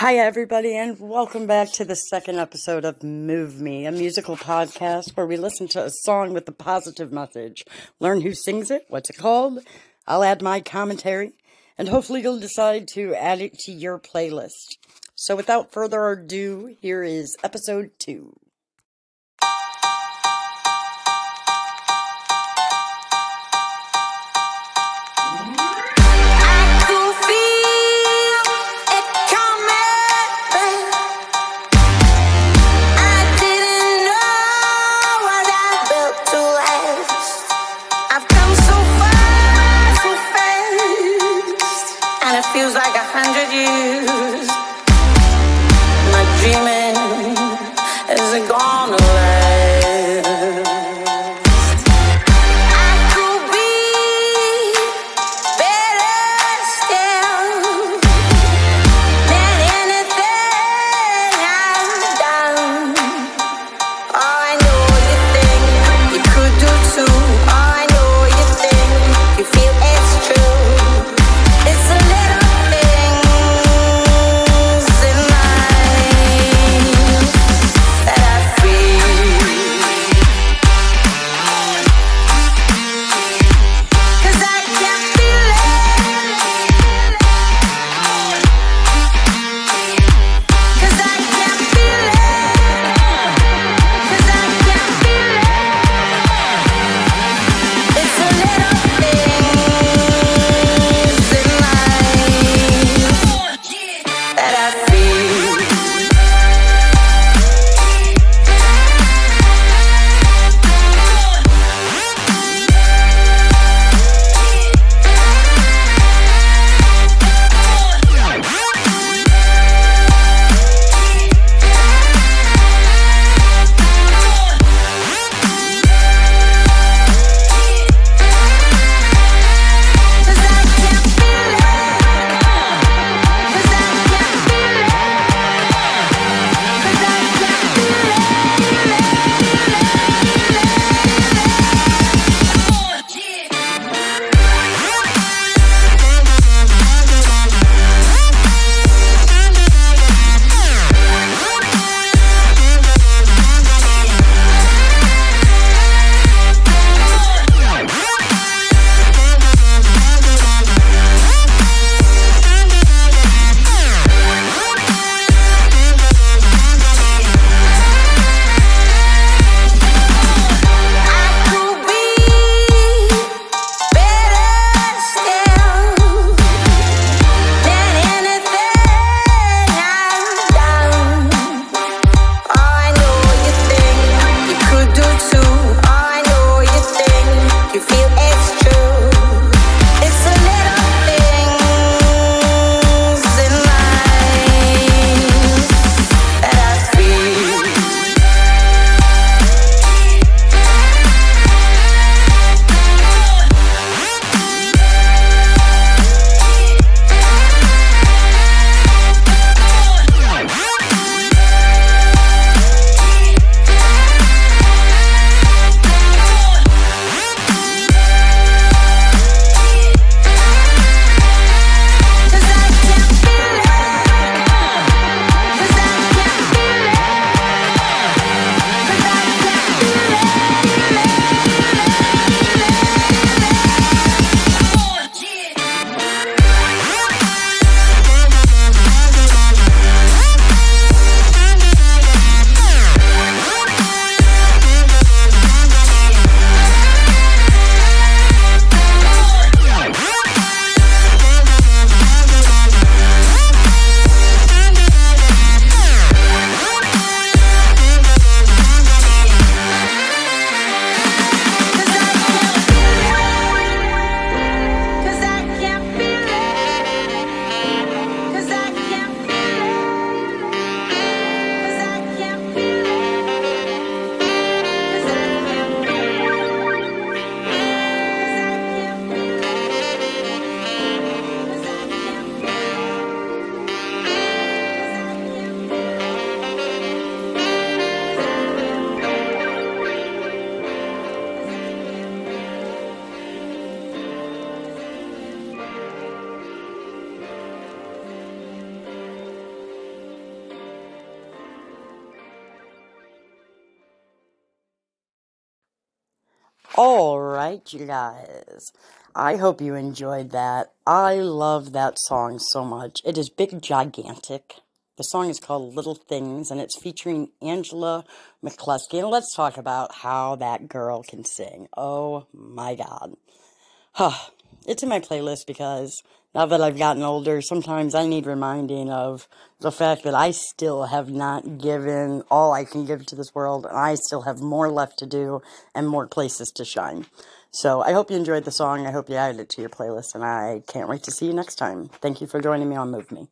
Hi, everybody, and welcome back to the second episode of Move Me, a musical podcast where we listen to a song with a positive message, learn who sings it, what's it called. I'll add my commentary, and hopefully, you'll decide to add it to your playlist. So, without further ado, here is episode two. Feels like a hundred years. My dreaming isn't gonna last. All right, you guys. I hope you enjoyed that. I love that song so much. It is Big Gigantic. The song is called Little Things and it's featuring Angela McCluskey. And let's talk about how that girl can sing. Oh my God. Huh. It's in my playlist because now that I've gotten older, sometimes I need reminding of the fact that I still have not given all I can give to this world, and I still have more left to do and more places to shine. So I hope you enjoyed the song. I hope you added it to your playlist, and I can't wait to see you next time. Thank you for joining me on Move Me.